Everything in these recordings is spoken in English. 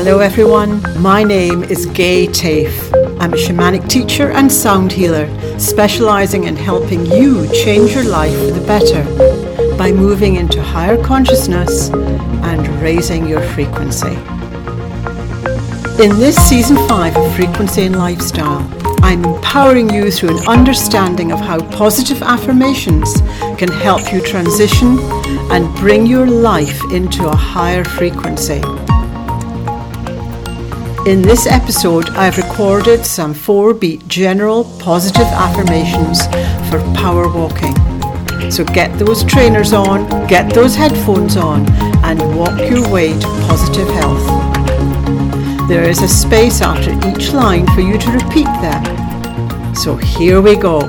Hello, everyone. My name is Gay Tafe. I'm a shamanic teacher and sound healer, specializing in helping you change your life for the better by moving into higher consciousness and raising your frequency. In this season 5 of Frequency and Lifestyle, I'm empowering you through an understanding of how positive affirmations can help you transition and bring your life into a higher frequency. In this episode, I've recorded some four beat general positive affirmations for power walking. So get those trainers on, get those headphones on, and walk your way to positive health. There is a space after each line for you to repeat them. So here we go.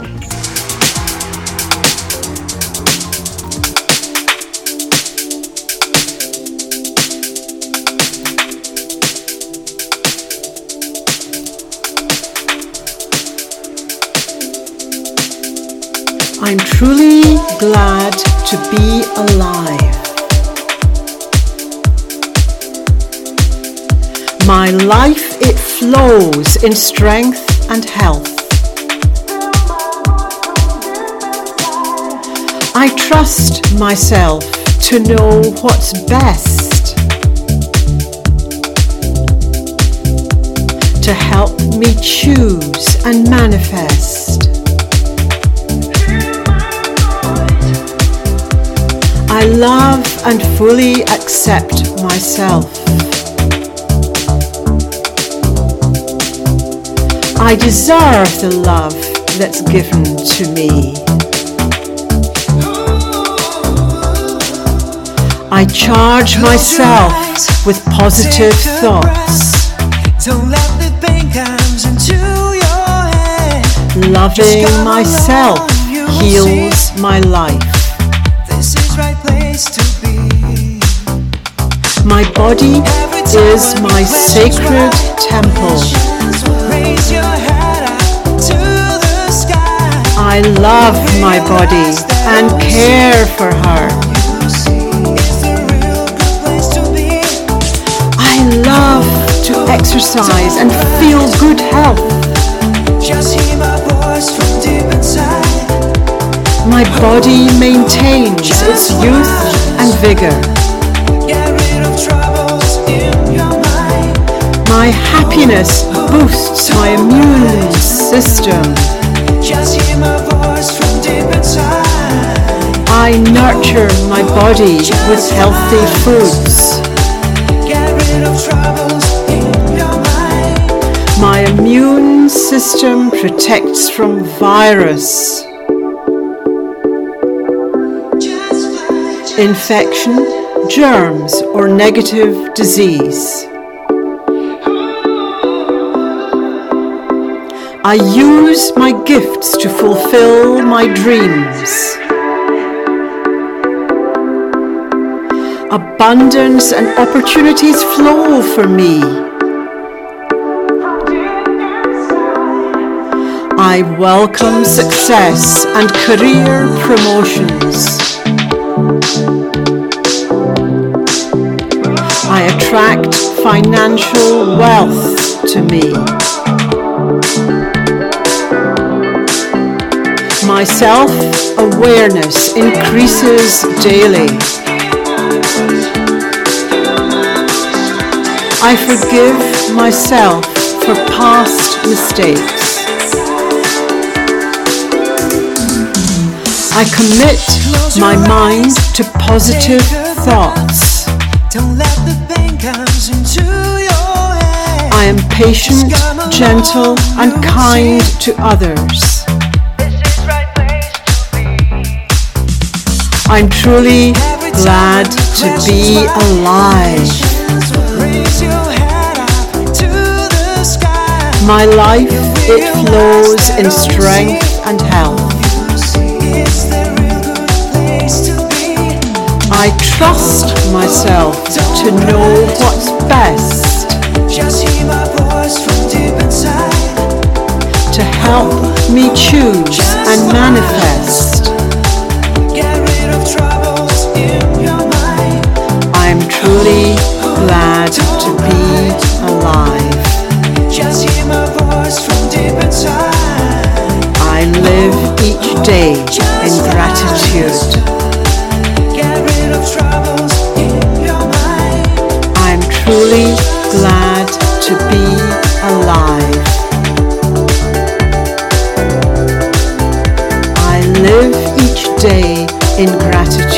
I'm truly glad to be alive. My life, it flows in strength and health. I trust myself to know what's best to help me choose and manifest. I love and fully accept myself. I deserve the love that's given to me. I charge myself with positive thoughts. Loving myself heals my life. My body is my sacred temple. I love my body and care for her. I love to exercise and feel good health. My body maintains its youth and vigor. My happiness boosts my immune system. I nurture my body with healthy foods. My immune system protects from virus, infection, germs, or negative disease. I use my gifts to fulfill my dreams. Abundance and opportunities flow for me. I welcome success and career promotions. I attract financial wealth to me. My self awareness increases daily. I forgive myself for past mistakes. I commit my mind to positive thoughts. I am patient, gentle, and kind to others. I'm truly glad to be alive. My life, it flows in strength and health. I trust myself to know what's best to help me choose and manifest. truly glad to be alive. I live each day in gratitude. I'm truly glad to be alive. I live each day in gratitude.